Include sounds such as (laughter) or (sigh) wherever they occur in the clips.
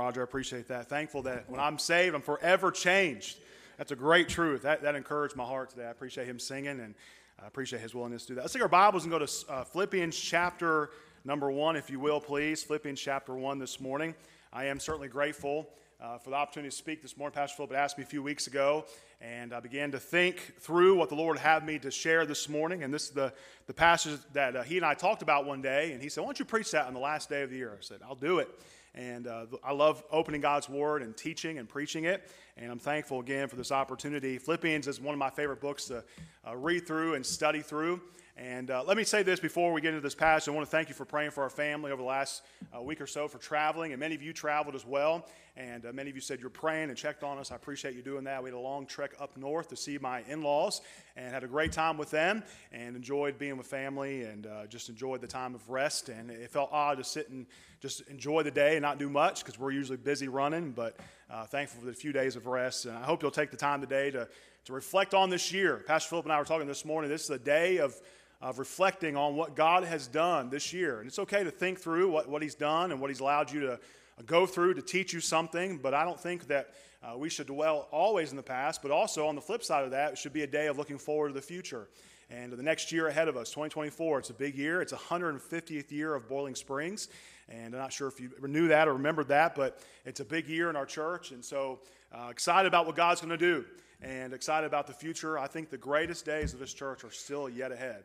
Roger, I appreciate that. Thankful that when I'm saved, I'm forever changed. That's a great truth. That, that encouraged my heart today. I appreciate him singing and I appreciate his willingness to do that. Let's take our Bibles and go to uh, Philippians chapter number one, if you will, please. Philippians chapter one this morning. I am certainly grateful uh, for the opportunity to speak this morning. Pastor Philip asked me a few weeks ago, and I began to think through what the Lord had me to share this morning. And this is the, the passage that uh, he and I talked about one day. And he said, Why don't you preach that on the last day of the year? I said, I'll do it. And uh, I love opening God's Word and teaching and preaching it. And I'm thankful again for this opportunity. Philippians is one of my favorite books to uh, read through and study through. And uh, let me say this before we get into this passage. I want to thank you for praying for our family over the last uh, week or so for traveling. And many of you traveled as well. And uh, many of you said you're praying and checked on us. I appreciate you doing that. We had a long trek up north to see my in laws and had a great time with them and enjoyed being with family and uh, just enjoyed the time of rest. And it felt odd to sit and just enjoy the day and not do much because we're usually busy running. But uh, thankful for the few days of rest. And I hope you'll take the time today to, to reflect on this year. Pastor Philip and I were talking this morning. This is a day of of reflecting on what God has done this year. And it's okay to think through what, what He's done and what He's allowed you to go through to teach you something, but I don't think that uh, we should dwell always in the past, but also on the flip side of that, it should be a day of looking forward to the future and the next year ahead of us, 2024. It's a big year. It's 150th year of Boiling Springs. And I'm not sure if you knew that or remembered that, but it's a big year in our church. And so uh, excited about what God's going to do and excited about the future. I think the greatest days of this church are still yet ahead.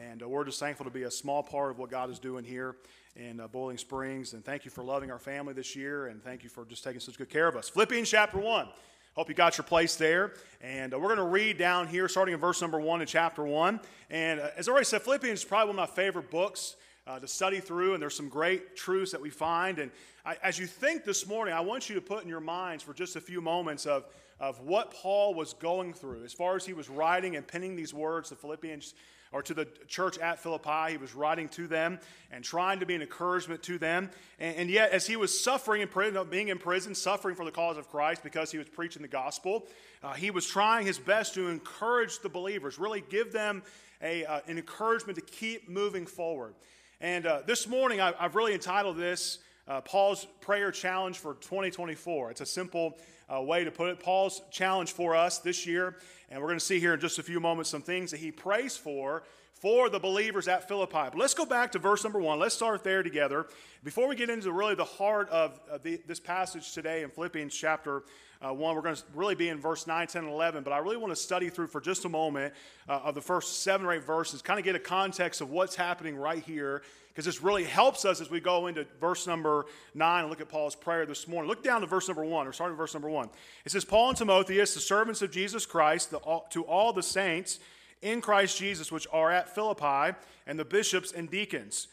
And uh, we're just thankful to be a small part of what God is doing here in uh, Boiling Springs. And thank you for loving our family this year. And thank you for just taking such good care of us. Philippians chapter 1. Hope you got your place there. And uh, we're going to read down here, starting in verse number 1 in chapter 1. And uh, as I already said, Philippians is probably one of my favorite books. Uh, to study through, and there's some great truths that we find. And I, as you think this morning, I want you to put in your minds for just a few moments of, of what Paul was going through as far as he was writing and penning these words to Philippians or to the church at Philippi. He was writing to them and trying to be an encouragement to them. And, and yet, as he was suffering in prison, being in prison, suffering for the cause of Christ because he was preaching the gospel, uh, he was trying his best to encourage the believers, really give them a, uh, an encouragement to keep moving forward. And uh, this morning, I, have really entitled this uh, Paul's Prayer Challenge for 2024. It's a simple uh, way to put it. Paul's challenge for us this year, and we're going to see here in just a few moments some things that he prays for for the believers at Philippi. But let's go back to verse number one. Let's start there together. Before we get into really the heart of, the, this passage today in Philippians chapter uh, 1, we're going to really be in verse 9, 10, and 11. But I really want to study through for just a moment uh, of the first seven or eight verses, kind of get a context of what's happening right here because this really helps us as we go into verse number 9 and look at Paul's prayer this morning. Look down to verse number 1, or start in verse number 1. It says, Paul and Timotheus, the servants of Jesus Christ, the, to all the saints in Christ Jesus which are at Philippi, and the bishops and deacons.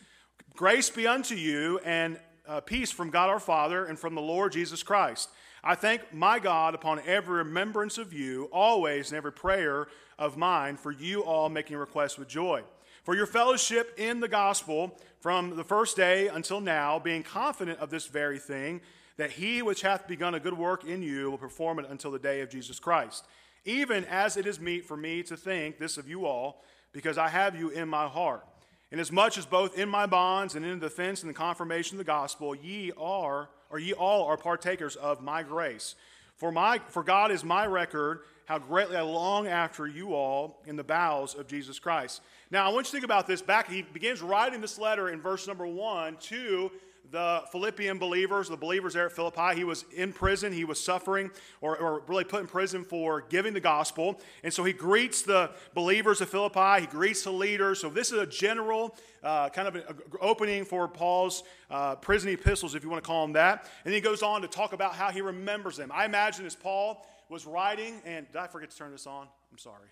Grace be unto you, and uh, peace from God our Father and from the Lord Jesus Christ. I thank my God upon every remembrance of you, always in every prayer of mine, for you all making requests with joy for your fellowship in the gospel from the first day until now, being confident of this very thing, that he which hath begun a good work in you will perform it until the day of Jesus Christ. Even as it is meet for me to think this of you all, because I have you in my heart. Inasmuch as both in my bonds and in the defense and the confirmation of the gospel, ye are, or ye all are partakers of my grace. For, my, for God is my record, how greatly I long after you all in the bowels of Jesus Christ. Now, I want you to think about this back. He begins writing this letter in verse number one to the Philippian believers, the believers there at Philippi. He was in prison. He was suffering, or, or, really put in prison for giving the gospel. And so he greets the believers of Philippi. He greets the leaders. So this is a general uh, kind of an opening for Paul's uh, prison epistles, if you want to call them that. And he goes on to talk about how he remembers them. I imagine as Paul was writing, and did I forget to turn this on? I'm sorry.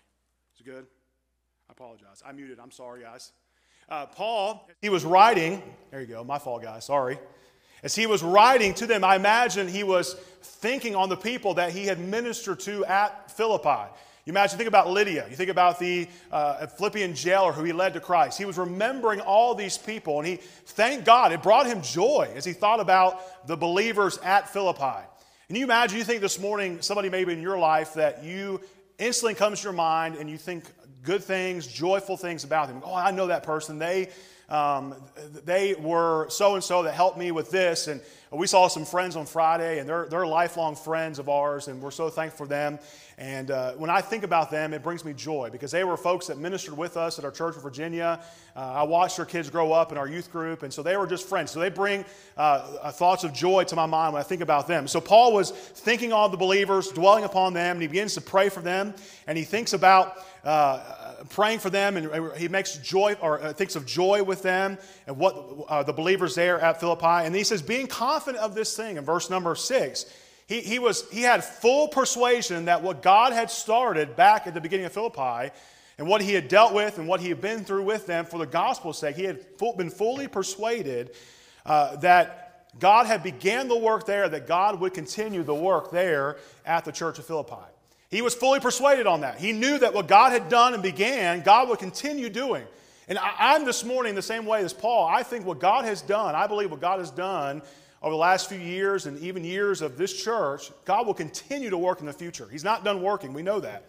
Is it good? I apologize. I muted. I'm sorry, guys. Uh, Paul, he was writing. There you go. My fault, guys. Sorry. As he was writing to them, I imagine he was thinking on the people that he had ministered to at Philippi. You imagine, think about Lydia. You think about the uh, Philippian jailer who he led to Christ. He was remembering all these people, and he, thanked God, it brought him joy as he thought about the believers at Philippi. And you imagine, you think this morning, somebody maybe in your life that you instantly comes to your mind and you think good things, joyful things about them. Oh, I know that person. They, um, they were so and so that helped me with this. And we saw some friends on Friday, and they're, they're lifelong friends of ours, and we're so thankful for them. And uh, when I think about them, it brings me joy because they were folks that ministered with us at our church in Virginia. Uh, I watched their kids grow up in our youth group, and so they were just friends. So they bring uh, thoughts of joy to my mind when I think about them. So Paul was thinking on the believers, dwelling upon them, and he begins to pray for them, and he thinks about uh, praying for them, and he makes joy or uh, thinks of joy with them and what uh, the believers there at Philippi. And he says, being confident of this thing in verse number six. He, he, was, he had full persuasion that what God had started back at the beginning of Philippi and what he had dealt with and what he had been through with them for the gospel's sake, he had full, been fully persuaded uh, that God had began the work there, that God would continue the work there at the church of Philippi. He was fully persuaded on that. He knew that what God had done and began, God would continue doing. And I, am this morning the same way as Paul. I think what God has done, I believe what God has done over the last few years and even years of this church, God will continue to work in the future. He's not done working. We know that.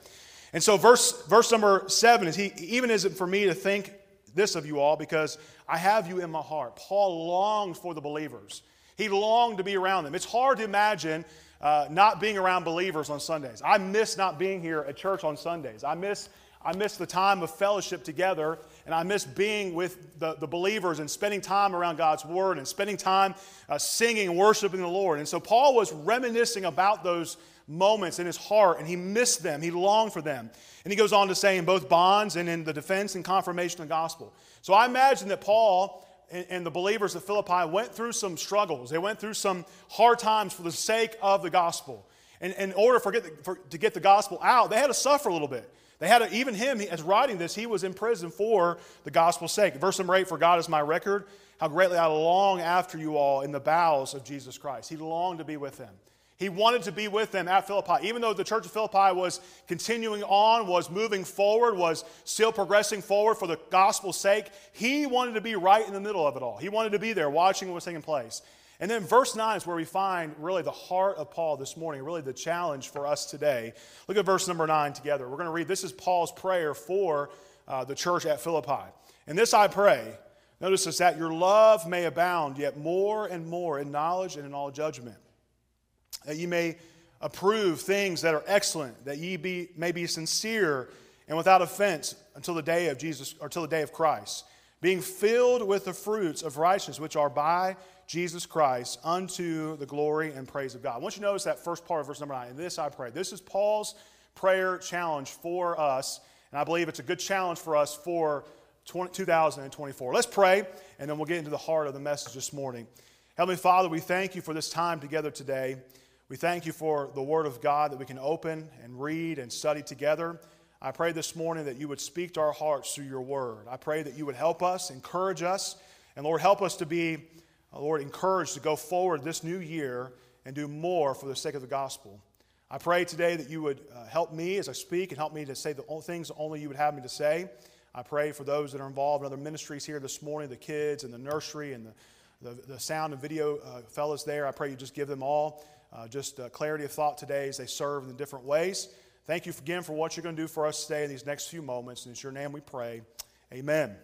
And so, verse, verse number seven is he, even isn't for me to think this of you all because I have you in my heart. Paul longed for the believers, he longed to be around them. It's hard to imagine uh, not being around believers on Sundays. I miss not being here at church on Sundays. I miss, I miss the time of fellowship together, and I miss being with the, the believers and spending time around God's Word and spending time uh, singing and worshiping the Lord. And so Paul was reminiscing about those moments in his heart, and he missed them. He longed for them. And he goes on to say in both bonds and in the defense and confirmation of the gospel. So I imagine that Paul and, the believers of Philippi went through some struggles. They went through some hard times for the sake of the gospel. And, and in order for get the, for, to get the gospel out, they had to suffer a little bit. They had to, even him, as writing this, he was in prison for the gospel's sake. Verse number eight, for God is my record, how greatly I long after you all in the bowels of Jesus Christ. He longed to be with them. He wanted to be with them at Philippi. Even though the church of Philippi was continuing on, was moving forward, was still progressing forward for the gospel's sake, he wanted to be right in the middle of it all. He wanted to be there watching what was taking place. And then verse 9 is where we find really the heart of Paul this morning, really the challenge for us today. Look at verse number 9 together. We're going to read this is Paul's prayer for uh, the church at Philippi. And this I pray, notice this, that your love may abound yet more and more in knowledge and in all judgment that ye may approve things that are excellent, that ye be, may be sincere and without offense until the day of Jesus, or until the day of Christ, being filled with the fruits of righteousness which are by Jesus Christ unto the glory and praise of God. I want you to notice that first part of verse number nine. And this I pray. This is Paul's prayer challenge for us, and I believe it's a good challenge for us for 20, 2024. Let's pray, and then we'll get into the heart of the message this morning. Heavenly Father, we thank you for this time together today. We thank you for the Word of God that we can open and read and study together. I pray this morning that you would speak to our hearts through your Word. I pray that you would help us, encourage us, and Lord, help us to be, uh, Lord, encouraged to go forward this new year and do more for the sake of the gospel. I pray today that you would uh, help me as I speak and help me to say the things only you would have me to say. I pray for those that are involved in other ministries here this morning, the kids and the nursery and the, the, the sound and video uh, fellows there. I pray you just give them all uh, just uh, clarity of thought today as they serve in different ways. Thank you again for what you're going to do for us today in these next few moments. And it's your name we pray. Amen.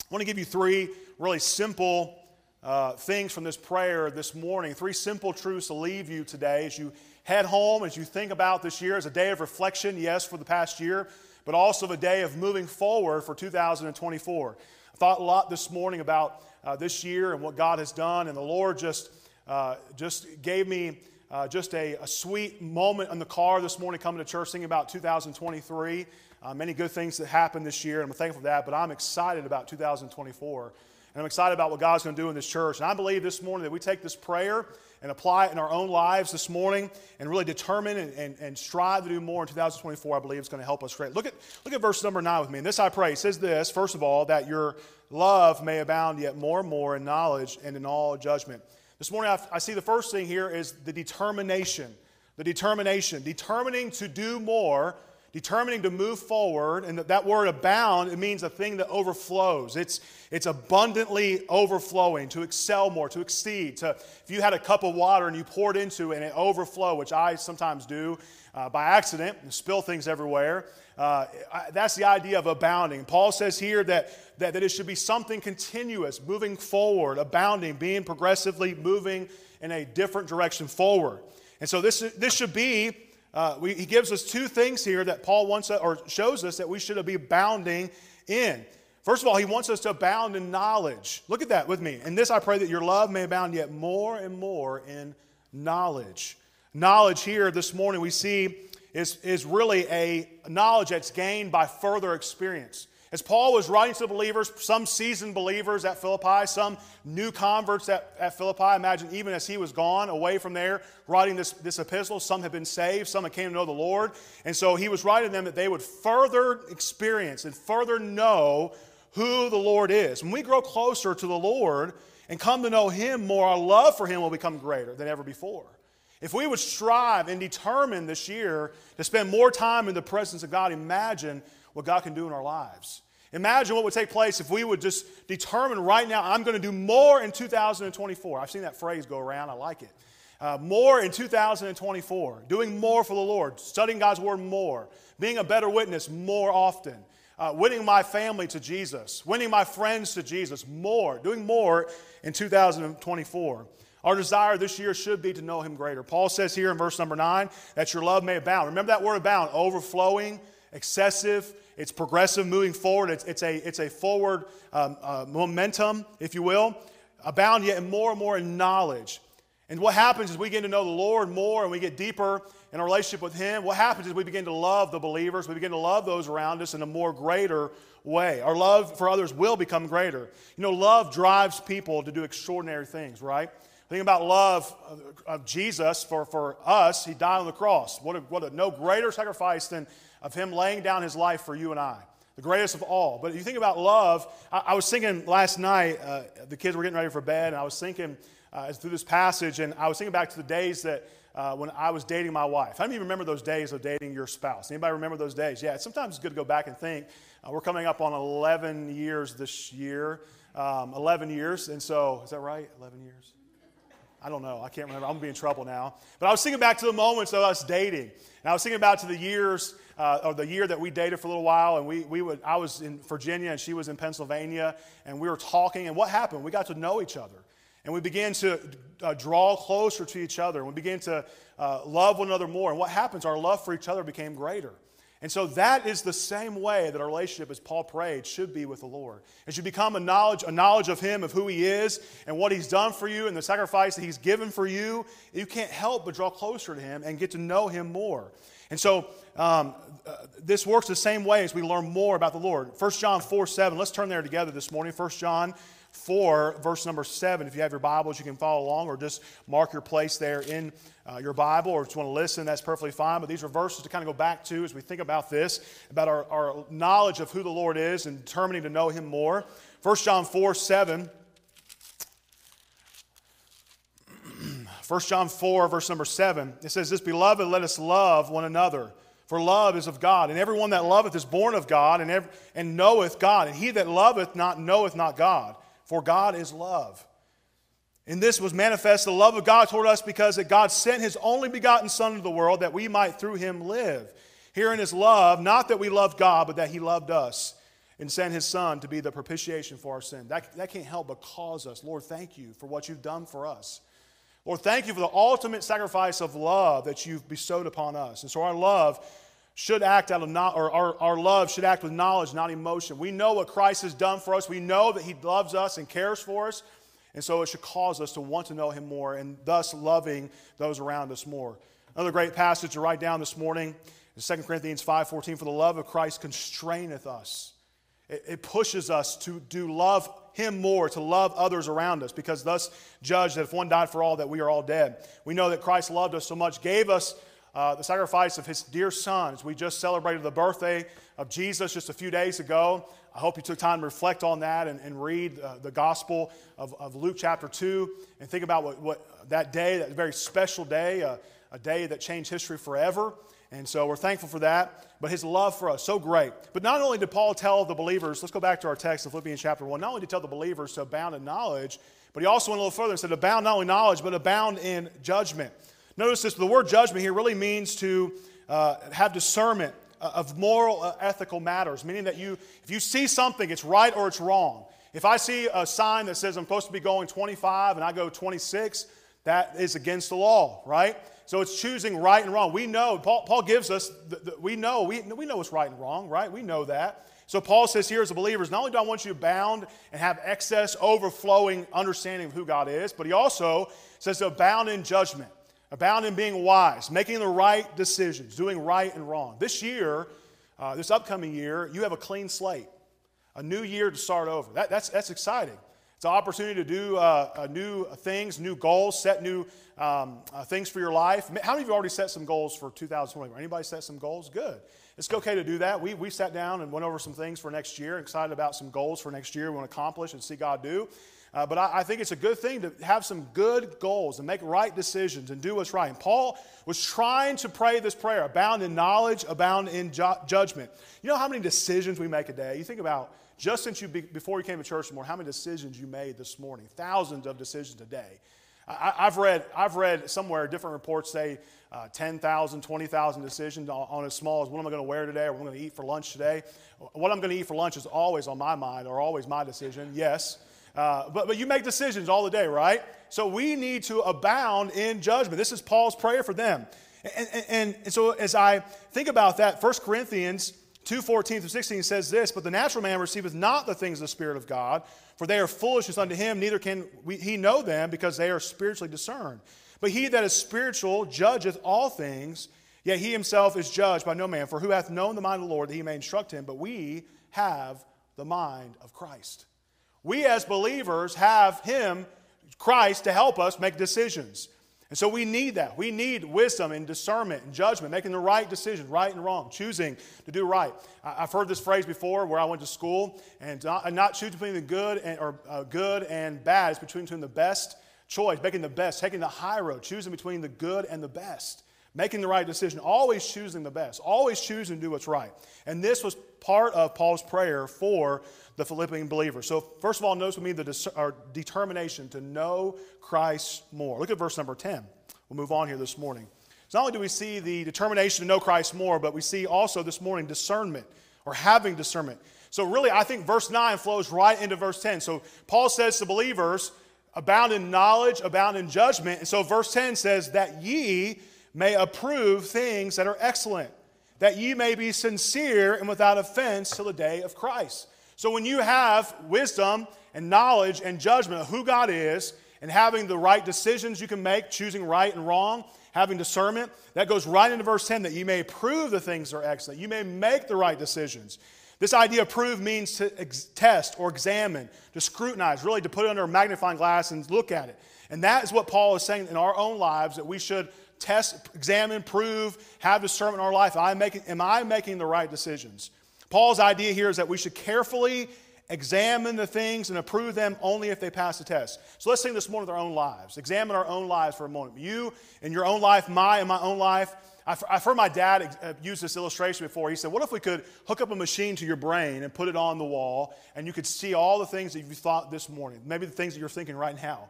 I want to give you three really simple uh, things from this prayer this morning. Three simple truths to leave you today as you head home, as you think about this year as a day of reflection, yes, for the past year, but also a day of moving forward for 2024. I thought a lot this morning about uh, this year and what God has done, and the Lord just uh, just gave me uh, just a, a, sweet moment in the car this morning coming to church thinking about 2023. Uh, many good things that happened this year, and I'm thankful for that, but I'm excited about 2024. And I'm excited about what God's going to do in this church. And I believe this morning that we take this prayer and apply it in our own lives this morning and really determine and, and, and strive to do more in 2024, I believe it's going to help us great. Look at, look at verse number 9 with me. And this I pray. It says this, first of all, that your love may abound yet more and more in knowledge and in all judgment. This morning, I see the first thing here is the determination. The determination, determining to do more, determining to move forward, and that, that word abound, it means a thing that overflows. It's, it's abundantly overflowing, to excel more, to exceed. To, if you had a cup of water and you poured into it and it overflow, which I sometimes do uh, by accident and spill things everywhere, uh, I, that's the idea of abounding. Paul says here that, that, that it should be something continuous, moving forward, abounding, being progressively moving in a different direction forward. And so this, this should be uh, we, he gives us two things here that Paul wants us, or shows us that we should be abounding in. First of all, he wants us to abound in knowledge. Look at that with me. In this, I pray that your love may abound yet more and more in knowledge. Knowledge here this morning we see is, is really a knowledge that's gained by further experience. As Paul was writing to the believers, some seasoned believers at Philippi, some new converts at, at Philippi, imagine even as he was gone away from there, writing this, this epistle, some had been saved, some had came to know the Lord. And so he was writing them that they would further experience and further know who the Lord is. When we grow closer to the Lord and come to know him more, our love for him will become greater than ever before. If we would strive and determine this year to spend more time in the presence of God, imagine what God can do in our lives. Imagine what would take place if we would just determine right now, I'm going to do more in 2024. I've seen that phrase go around, I like it. Uh, more in 2024, doing more for the Lord, studying God's Word more, being a better witness more often, uh, winning my family to Jesus, winning my friends to Jesus more, doing more in 2024. Our desire this year should be to know Him greater. Paul says here in verse number nine that your love may abound. Remember that word abound, overflowing, excessive, it's progressive, moving forward. It's, it's, a, it's a forward um, uh, momentum, if you will. Abound yet more and more in knowledge. And what happens is we begin to know the Lord more and we get deeper in our relationship with Him. What happens is we begin to love the believers. We begin to love those around us in a more greater way. Our love for others will become greater. You know, love drives people to do extraordinary things, right? Think about love of Jesus for, for us. He died on the cross. What a, what a no greater sacrifice than of him laying down his life for you and I, the greatest of all. But if you think about love, I, I was thinking last night, uh, the kids were getting ready for bed, and I was thinking uh, through this passage, and I was thinking back to the days that uh, when I was dating my wife. Many of you remember those days of dating your spouse? Anybody remember those days? Yeah, sometimes it's good to go back and think. Uh, we're coming up on 11 years this year. Um, 11 years, and so, is that right? 11 years? I don't know. I can't remember. I'm going to be in trouble now. But I was thinking back to the moments of us dating. And I was thinking about to the years, uh, or the year that we dated for a little while. And we, we would, I was in Virginia and she was in Pennsylvania. And we were talking. And what happened? We got to know each other. And we began to uh, draw closer to each other. And we began to uh, love one another more. And what happens? Our love for each other became greater. And so that is the same way that our relationship, as Paul prayed, should be with the Lord. It should become a knowledge, a knowledge of Him, of who He is, and what He's done for you, and the sacrifice that He's given for you. You can't help but draw closer to Him and get to know Him more. And so um, uh, this works the same way as we learn more about the Lord. 1 John 4 7. Let's turn there together this morning. 1 John 4, verse number 7. If you have your Bibles, you can follow along or just mark your place there in uh, your Bible, or you want to listen, that's perfectly fine. But these are verses to kind of go back to as we think about this, about our, our knowledge of who the Lord is and determining to know Him more. 1 John 4 7. (clears throat) 1 John 4, verse number 7, it says, This beloved, let us love one another. For love is of God, and everyone that loveth is born of God, and, and knoweth God. And he that loveth not knoweth not God, for God is love. In this was manifest the love of God toward us because that God sent his only begotten Son into the world that we might through him live. Herein is love, not that we loved God, but that he loved us and sent his Son to be the propitiation for our sin. That, that can't help but cause us. Lord, thank you for what you've done for us. Lord, thank you for the ultimate sacrifice of love that you've bestowed upon us. And so our love should act out of not, or our, our love should act with knowledge, not emotion. We know what Christ has done for us. We know that He loves us and cares for us. And so it should cause us to want to know Him more and thus loving those around us more. Another great passage to write down this morning is 2 Corinthians 5.14, For the love of Christ constraineth us. It, it pushes us to do love Him more, to love others around us, because thus judge that if one died for all, that we are all dead. We know that Christ loved us so much, gave us uh, the sacrifice of his dear sons. We just celebrated the birthday of Jesus just a few days ago. I hope you took time to reflect on that and, and read uh, the Gospel of, of, Luke chapter 2 and think about what, what that day, that very special day, uh, a day that changed history forever. And so we're thankful for that. But his love for us, so great. But not only did Paul tell the believers, let's go back to our text in Philippians chapter 1, not only did he tell the believers to abound in knowledge, but he also went a little further and said, abound not only knowledge, but abound in judgment. Notice this the word judgment here really means to uh, have discernment of moral, uh, ethical matters, meaning that you, if you see something, it's right or it's wrong. If I see a sign that says I'm supposed to be going 25 and I go 26, that is against the law, right? So it's choosing right and wrong. We know, Paul, Paul gives us, the, the, we know, we, we know what's right and wrong, right? We know that. So Paul says here as a believers, not only do I want you to abound and have excess, overflowing understanding of who God is, but he also says to abound in judgment, abound in being wise, making the right decisions, doing right and wrong. This year, uh, this upcoming year, you have a clean slate, a new year to start over. That, that's, that's exciting. It's an opportunity to do uh, uh, new things, new goals, set new um, uh, things for your life. How many of you already set some goals for 2020? Anybody set some goals? Good. It's okay to do that. We, we sat down and went over some things for next year, excited about some goals for next year we want to accomplish and see God do. Uh, but I, I, think it's a good thing to have some good goals and make right decisions and do what's right. And Paul was trying to pray this prayer abound in knowledge, abound in ju- judgment. You know how many decisions we make a day? You think about just since you be, before you came to church this morning, how many decisions you made this morning? Thousands of decisions a day. I, have read, I've read somewhere different reports say uh, 10,000, 20,000 decisions on, on, as small as what am I going to wear today or what am I going to eat for lunch today. What I'm going to eat for lunch is always on my mind or always my decision, yes. Uh, but, but you make decisions all the day, right? So we need to abound in judgment. This is Paul's prayer for them. And, and, and so as I think about that, 1 Corinthians 2 14 through 16 says this, But the natural man receiveth not the things of the Spirit of God, for they are foolishness unto him, neither can we, he know them, because they are spiritually discerned. But he that is spiritual judgeth all things, yet he himself is judged by no man. For who hath known the mind of the Lord that he may instruct him? But we have the mind of Christ. We as believers have him, Christ, to help us make decisions. And so we need that. We need wisdom and discernment and judgment, making the right decisions, right and wrong, choosing to do right. I've heard this phrase before where I went to school, and not, not choosing between the good and, or uh, good and bad. It's between, between the best choice, making the best, taking the high road, choosing between the good and the best, making the right decision, always choosing the best, always choosing to do what's right. And this was part of Paul's prayer for the Philippian believers. So, first of all, notice with me the dis- determination to know Christ more. Look at verse number 10. We'll move on here this morning. So, not only do we see the determination to know Christ more, but we see also this morning discernment or having discernment. So, really, I think verse 9 flows right into verse 10. So, Paul says to believers, abound in knowledge, abound in judgment. And so, verse 10 says, that ye may approve things that are excellent, that ye may be sincere and without offense till the day of Christ. So when you have wisdom and knowledge and judgment of who God is and having the right decisions you can make, choosing right and wrong, having discernment, that goes right into verse 10 that you may prove the things that are excellent. You may make the right decisions. This idea of prove means to ex- test or examine, to scrutinize, really to put it under a magnifying glass and look at it. And that is what Paul is saying in our own lives that we should test, examine, prove, have discernment in our life. Am I making, am I making the right decisions? Paul's idea here is that we should carefully examine the things and approve them only if they pass the test. So let's think this morning with our own lives. Examine our own lives for a moment. You in your own life, my in my own life. I've heard my dad uh, use this illustration before. He said, What if we could hook up a machine to your brain and put it on the wall, and you could see all the things that you thought this morning, maybe the things that you're thinking right now?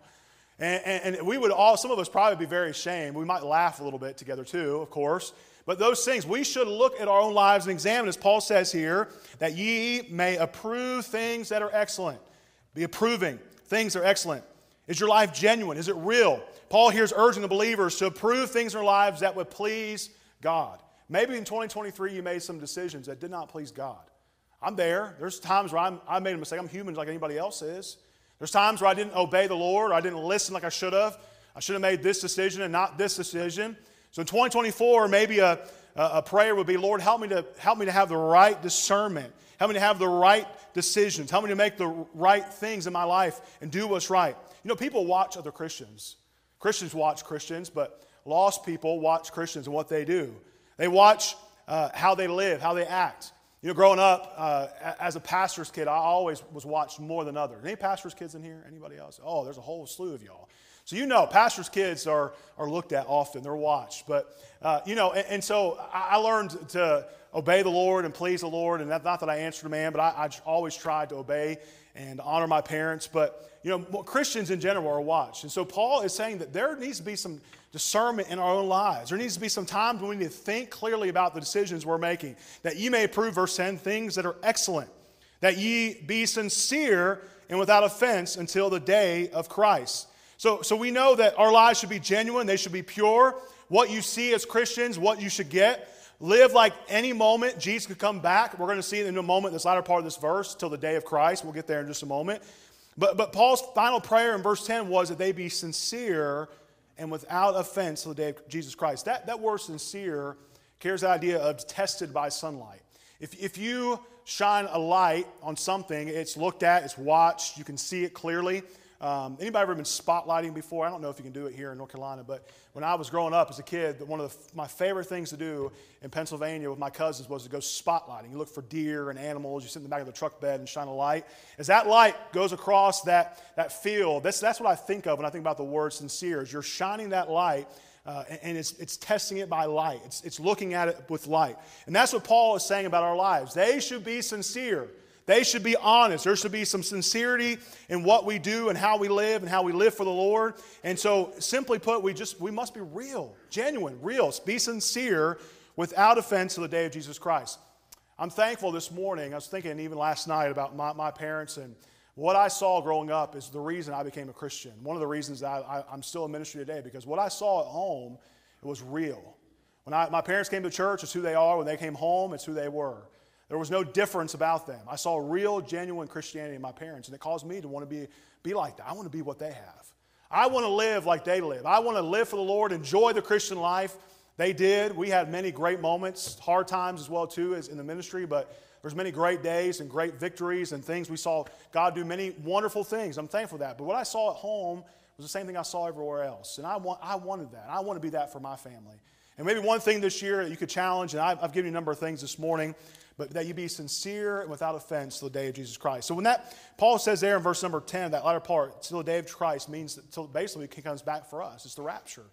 And, and, and we would all, some of us probably be very ashamed. We might laugh a little bit together too, of course. But those things, we should look at our own lives and examine, as Paul says here, that ye may approve things that are excellent. Be approving things that are excellent. Is your life genuine? Is it real? Paul here is urging the believers to approve things in their lives that would please God. Maybe in 2023 you made some decisions that did not please God. I'm there. There's times where I'm, I made a mistake. I'm human like anybody else is. There's times where I didn't obey the Lord, I didn't listen like I should have. I should have made this decision and not this decision. So in 2024, maybe a, a prayer would be, Lord, help me, to, help me to have the right discernment. Help me to have the right decisions. Help me to make the right things in my life and do what's right. You know, people watch other Christians. Christians watch Christians, but lost people watch Christians and what they do. They watch uh, how they live, how they act. You know, growing up uh, as a pastor's kid, I always was watched more than others. Any pastor's kids in here? Anybody else? Oh, there's a whole slew of y'all. So, you know, pastors' kids are, are looked at often, they're watched. But, uh, you know, and, and, so I learned to obey the Lord and please the Lord. And not that I answered a man, but I, I always tried to obey and honor my parents. But, you know, Christians in general are watched. And so Paul is saying that there needs to be some discernment in our own lives. There needs to be some times when we need to think clearly about the decisions we're making. That ye may approve, verse 10, things that are excellent. That ye be sincere and without offense until the day of Christ so, so we know that our lives should be genuine, they should be pure. What you see as Christians, what you should get. Live like any moment Jesus could come back. We're going to see in a moment, this latter part of this verse, till the day of Christ. We'll get there in just a moment. But, but Paul's final prayer in verse 10 was that they be sincere and without offense till the day of Jesus Christ. That, that word sincere carries the idea of tested by sunlight. If, if you shine a light on something, it's looked at, it's watched, you can see it clearly. Um, anybody ever been spotlighting before? I don't know if you can do it here in North Carolina, but when I was growing up as a kid, one of the, my favorite things to do in Pennsylvania with my cousins was to go spotlighting. You look for deer and animals, you sit in the back of the truck bed and shine a light. As that light goes across that, that field, that's, that's what I think of when I think about the word sincere, is you're shining that light uh, and it's, it's testing it by light. It's, it's looking at it with light. And that's what Paul is saying about our lives. They should be sincere. They should be honest. There should be some sincerity in what we do and how we live and how we live for the Lord. And so, simply put, we just we must be real, genuine, real. Be sincere without offense to the day of Jesus Christ. I'm thankful this morning. I was thinking even last night about my, my parents and what I saw growing up is the reason I became a Christian. One of the reasons I, I, I'm still in ministry today because what I saw at home it was real. When I, my parents came to church, it's who they are. When they came home, it's who they were. There was no difference about them. I saw real, genuine Christianity in my parents, and it caused me to want to be, be like that. I want to be what they have. I want to live like they live. I want to live for the Lord, enjoy the Christian life. They did. We had many great moments, hard times as well too, as in the ministry, but there's many great days and great victories and things. We saw God do many wonderful things. I'm thankful for that. But what I saw at home was the same thing I saw everywhere else. And I, want, I wanted that. I want to be that for my family. And maybe one thing this year that you could challenge, and I've, I've given you a number of things this morning, but that you be sincere and without offense to the day of Jesus Christ. So when that, Paul says there in verse number 10, that latter part, till the day of Christ means that till basically he comes back for us. It's the rapture.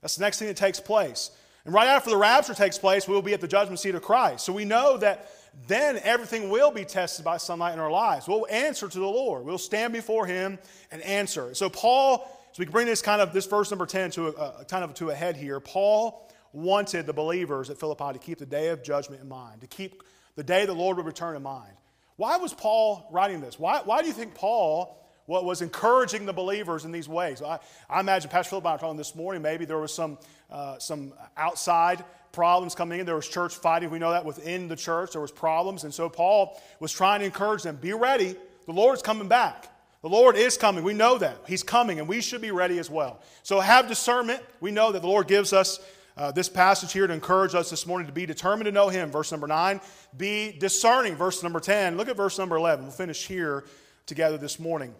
That's the next thing that takes place. And right after the rapture takes place, we will be at the judgment seat of Christ. So we know that then everything will be tested by sunlight in our lives. We'll answer to the Lord. We'll stand before him and answer. So Paul, so we can bring this kind of this verse number 10 to a, a kind of to a head here. Paul wanted the believers at Philippi to keep the day of judgment in mind, to keep the day the Lord would return in mind. Why was Paul writing this? Why, why do you think Paul was encouraging the believers in these ways? I, I imagine Pastor Philip and I talking this morning, maybe there was some, uh, some outside problems coming in. There was church fighting. We know that within the church there was problems. And so Paul was trying to encourage them, be ready. The Lord's coming back. The Lord is coming. We know that. He's coming, and we should be ready as well. So have discernment. We know that the Lord gives us uh, this passage here to encourage us this morning to be determined to know Him. Verse number 9. Be discerning. Verse number 10. Look at verse number 11. We'll finish here together this morning.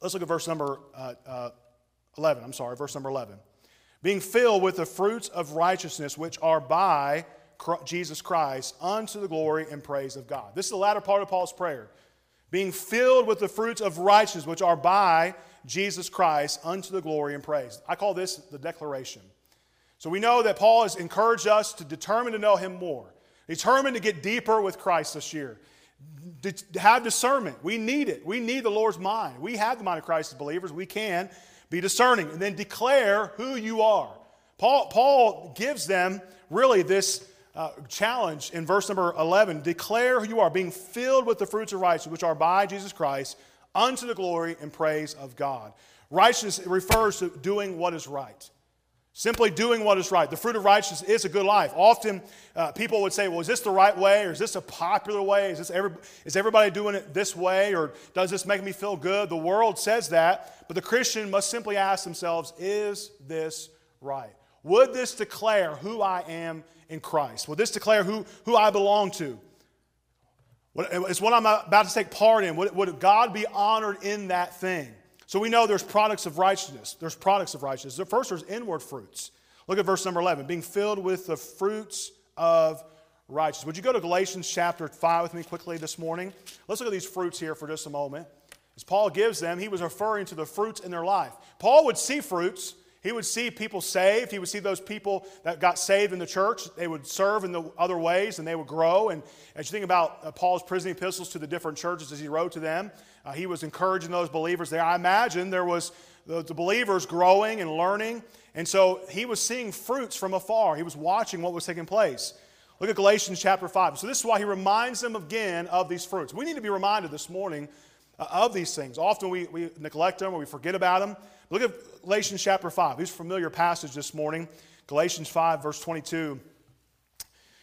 Let's look at verse number uh, uh, 11. I'm sorry, verse number 11. Being filled with the fruits of righteousness which are by Jesus Christ unto the glory and praise of God. This is the latter part of Paul's prayer. Being filled with the fruits of righteousness which are by Jesus Christ unto the glory and praise. I call this the declaration. So we know that Paul has encouraged us to determine to know him more, determined to get deeper with Christ this year. To have discernment. We need it. We need the Lord's mind. We have the mind of Christ as believers. We can be discerning and then declare who you are. Paul, Paul gives them really this uh, challenge in verse number 11 declare who you are, being filled with the fruits of righteousness, which are by Jesus Christ, unto the glory and praise of God. Righteousness refers to doing what is right. Simply doing what is right. The fruit of righteousness is a good life. Often uh, people would say, well, is this the right way? Or is this a popular way? Is, this every, is everybody doing it this way? Or does this make me feel good? The world says that, but the Christian must simply ask themselves, is this right? Would this declare who I am in Christ? Would this declare who, who I belong to? It's what I'm about to take part in. Would, would God be honored in that thing? So we know there's products of righteousness. There's products of righteousness. The first there's inward fruits. Look at verse number 11. Being filled with the fruits of righteousness. Would you go to Galatians chapter 5 with me quickly this morning? Let's look at these fruits here for just a moment. as Paul gives them, he was referring to the fruits in their life. Paul would see fruits. He would see people saved. He would see those people that got saved in the church. They would serve in the other ways and they would grow. And as you think about uh, Paul's prison epistles to the different churches as he wrote to them, uh, he was encouraging those believers there. I imagine there was the, the believers growing and learning. And so he was seeing fruits from afar. He was watching what was taking place. Look at Galatians chapter 5. So, this is why he reminds them again of these fruits. We need to be reminded this morning uh, of these things. Often we, we neglect them or we forget about them. Look at Galatians chapter 5. This familiar passage this morning. Galatians 5, verse 22.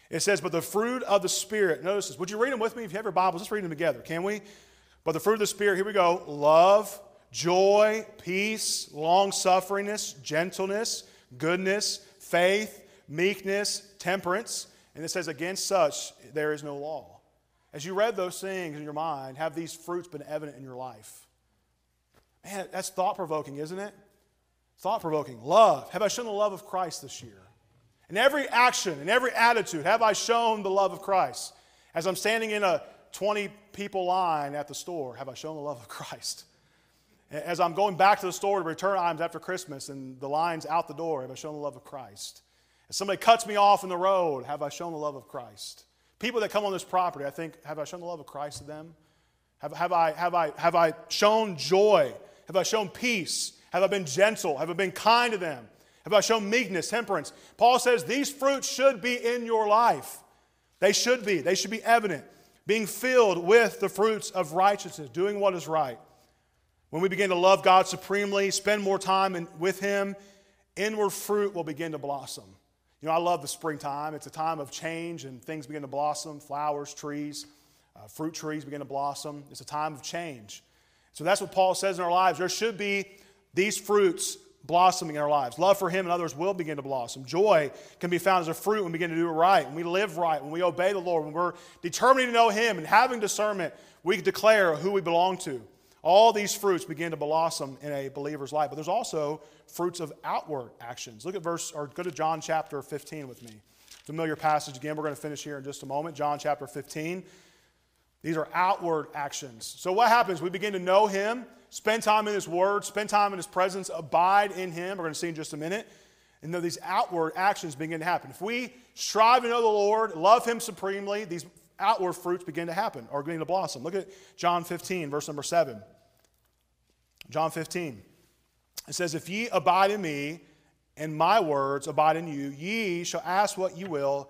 It says, But the fruit of the Spirit, notice this. Would you read them with me? If you have your Bibles, let's read them together, can we? But the fruit of the Spirit, here we go love, joy, peace, long sufferingness, gentleness, goodness, faith, meekness, temperance. And it says, Against such there is no law. As you read those things in your mind, have these fruits been evident in your life? Man, that's thought provoking, isn't it? Thought provoking. Love. Have I shown the love of Christ this year? In every action, in every attitude, have I shown the love of Christ? As I'm standing in a 20 people line at the store, have I shown the love of (laughs) Christ? As I'm going back to the store to return items after Christmas and the line's out the door, have I shown the love of Christ? If somebody cuts me off in the road, have I shown the love of Christ? People that come on this property, I think, have I shown the love of Christ to them? Have, have, I, have, I, have I shown joy? Have I shown peace? Have I been gentle? Have I been kind to them? Have I shown meekness, temperance? Paul says these fruits should be in your life. They should be. They should be evident. Being filled with the fruits of righteousness, doing what is right. When we begin to love God supremely, spend more time in, with Him, inward fruit will begin to blossom. You know, I love the springtime. It's a time of change and things begin to blossom flowers, trees, uh, fruit trees begin to blossom. It's a time of change. So that's what Paul says in our lives. There should be these fruits blossoming in our lives. Love for Him and others will begin to blossom. Joy can be found as a fruit when we begin to do it right, when we live right, when we obey the Lord, when we're determining to know Him and having discernment, we declare who we belong to. All these fruits begin to blossom in a believer's life. But there's also fruits of outward actions. Look at verse, or go to John chapter 15 with me. Familiar passage again. We're going to finish here in just a moment. John chapter 15. These are outward actions. So what happens? We begin to know Him, spend time in His Word, spend time in His presence, abide in Him. We're going to see in just a minute. And then these outward actions begin to happen. If we strive to know the Lord, love Him supremely, these outward fruits begin to happen or begin to blossom. Look at John 15, verse number 7. John 15. It says, If ye abide in me, and my words abide in you, ye shall ask what ye will,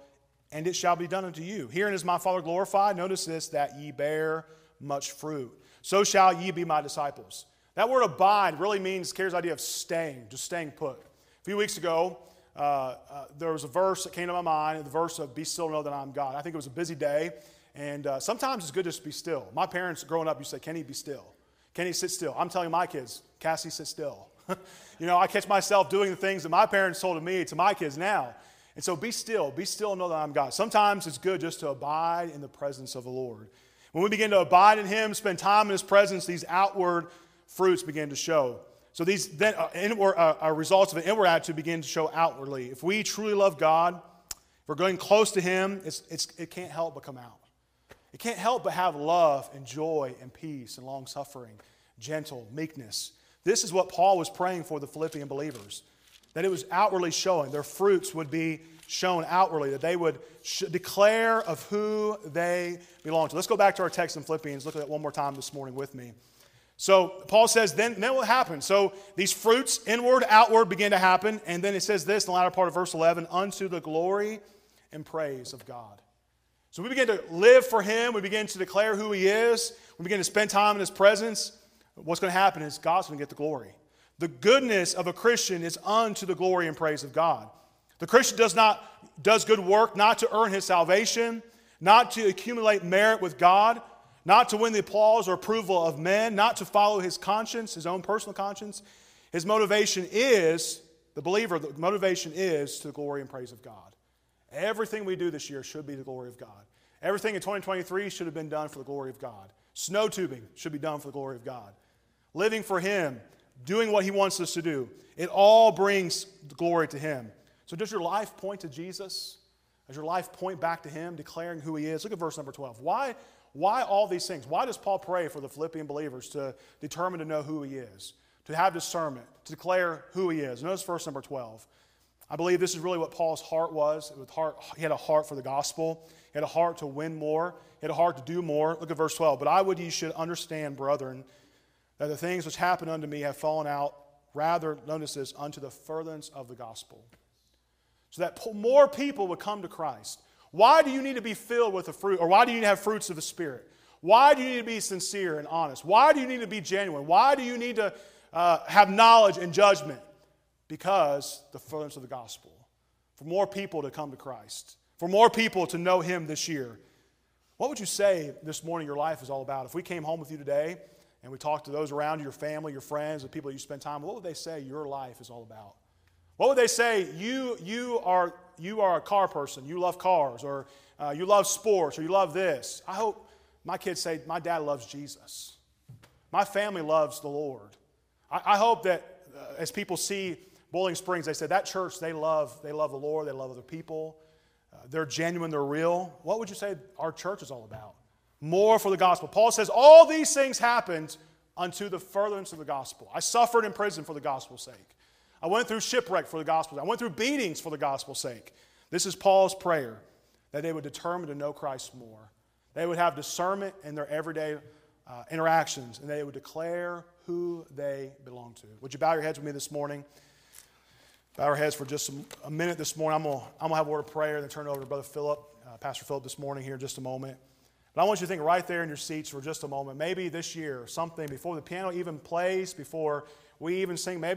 and it shall be done unto you. Herein is my Father glorified. Notice this, that ye bear much fruit. So shall ye be my disciples. That word abide really means, carries the idea of staying, just staying put. A few weeks ago, uh, uh, there was a verse that came to my mind, the verse of be still know that I'm God. I think it was a busy day, and uh, sometimes it's good to just to be still. My parents growing up used to say, Kenny, be still. Kenny, sit still. I'm telling my kids, Cassie, sit still. (laughs) you know, I catch myself doing the things that my parents told me to my kids now. And so be still, be still and know that I'm God. Sometimes it's good just to abide in the presence of the Lord. When we begin to abide in Him, spend time in His presence, these outward fruits begin to show. So these then uh, inward, uh, uh, results of an inward attitude begin to show outwardly. If we truly love God, if we're going close to Him, it's, it's, it can't help but come out. It can't help but have love and joy and peace and long suffering, gentle, meekness. This is what Paul was praying for the Philippian believers that it was outwardly showing. Their fruits would be shown outwardly, that they would sh- declare of who they belong to. Let's go back to our text in Philippians. Look at that one more time this morning with me. So Paul says, then, then what happened? So these fruits, inward, outward, begin to happen. And then it says this in the latter part of verse 11 unto the glory and praise of God. So we begin to live for Him. We begin to declare who He is. We begin to spend time in His presence. What's going to happen is God's going to get the glory. The goodness of a Christian is unto the glory and praise of God. The Christian does not does good work not to earn his salvation, not to accumulate merit with God, not to win the applause or approval of men, not to follow his conscience, his own personal conscience. His motivation is, the believer, the motivation is to the glory and praise of God. Everything we do this year should be the glory of God. Everything in 2023 should have been done for the glory of God. Snow tubing should be done for the glory of God. Living for Him, doing what He wants us to do, it all brings glory to Him. So, does your life point to Jesus? Does your life point back to Him, declaring who He is? Look at verse number 12. Why, Why all these things? Why does Paul pray for the Philippian believers to determine to know who he is, to have discernment, to declare who he is? Notice verse number 12. I believe this is really what Paul's heart was. With heart, he had a heart for the gospel. He had a heart to win more. He had a heart to do more. Look at verse 12. But I would you should understand, brethren, that the things which happened unto me have fallen out, rather, notice this, unto the furtherance of the gospel. So that more people would come to Christ. Why do you need to be filled with the fruit, or why do you need to have fruits of the Spirit? Why do you need to be sincere and honest? Why do you need to be genuine? Why do you need to uh, have knowledge and judgment? Because the furtherance of the gospel. For more people to come to Christ, for more people to know Him this year. What would you say this morning your life is all about? If we came home with you today and we talk to those around you, your family, your friends, the people you spend time with, what would they say your life is all about? What would they say? You, you, are, you are a car person, you love cars, or uh, you love sports, or you love this. I hope my kids say, My dad loves Jesus. My family loves the Lord. I, I hope that uh, as people see Bowling Springs, they say, That church, they love, they love the Lord, they love other people. Uh, they're genuine, they're real. What would you say our church is all about? More for the gospel. Paul says, All these things happened unto the furtherance of the gospel. I suffered in prison for the gospel's sake. I went through shipwreck for the gospel. I went through beatings for the gospel's sake. This is Paul's prayer that they would determine to know Christ more. They would have discernment in their everyday uh, interactions, and they would declare who they belong to. Would you bow your heads with me this morning? Bow our heads for just a minute this morning. I'm going I'm to have a word of prayer and then turn it over to Brother Philip, uh, Pastor Philip, this morning here in just a moment. But I want you to think right there in your seats for just a moment. Maybe this year, something before the piano even plays, before we even sing, maybe.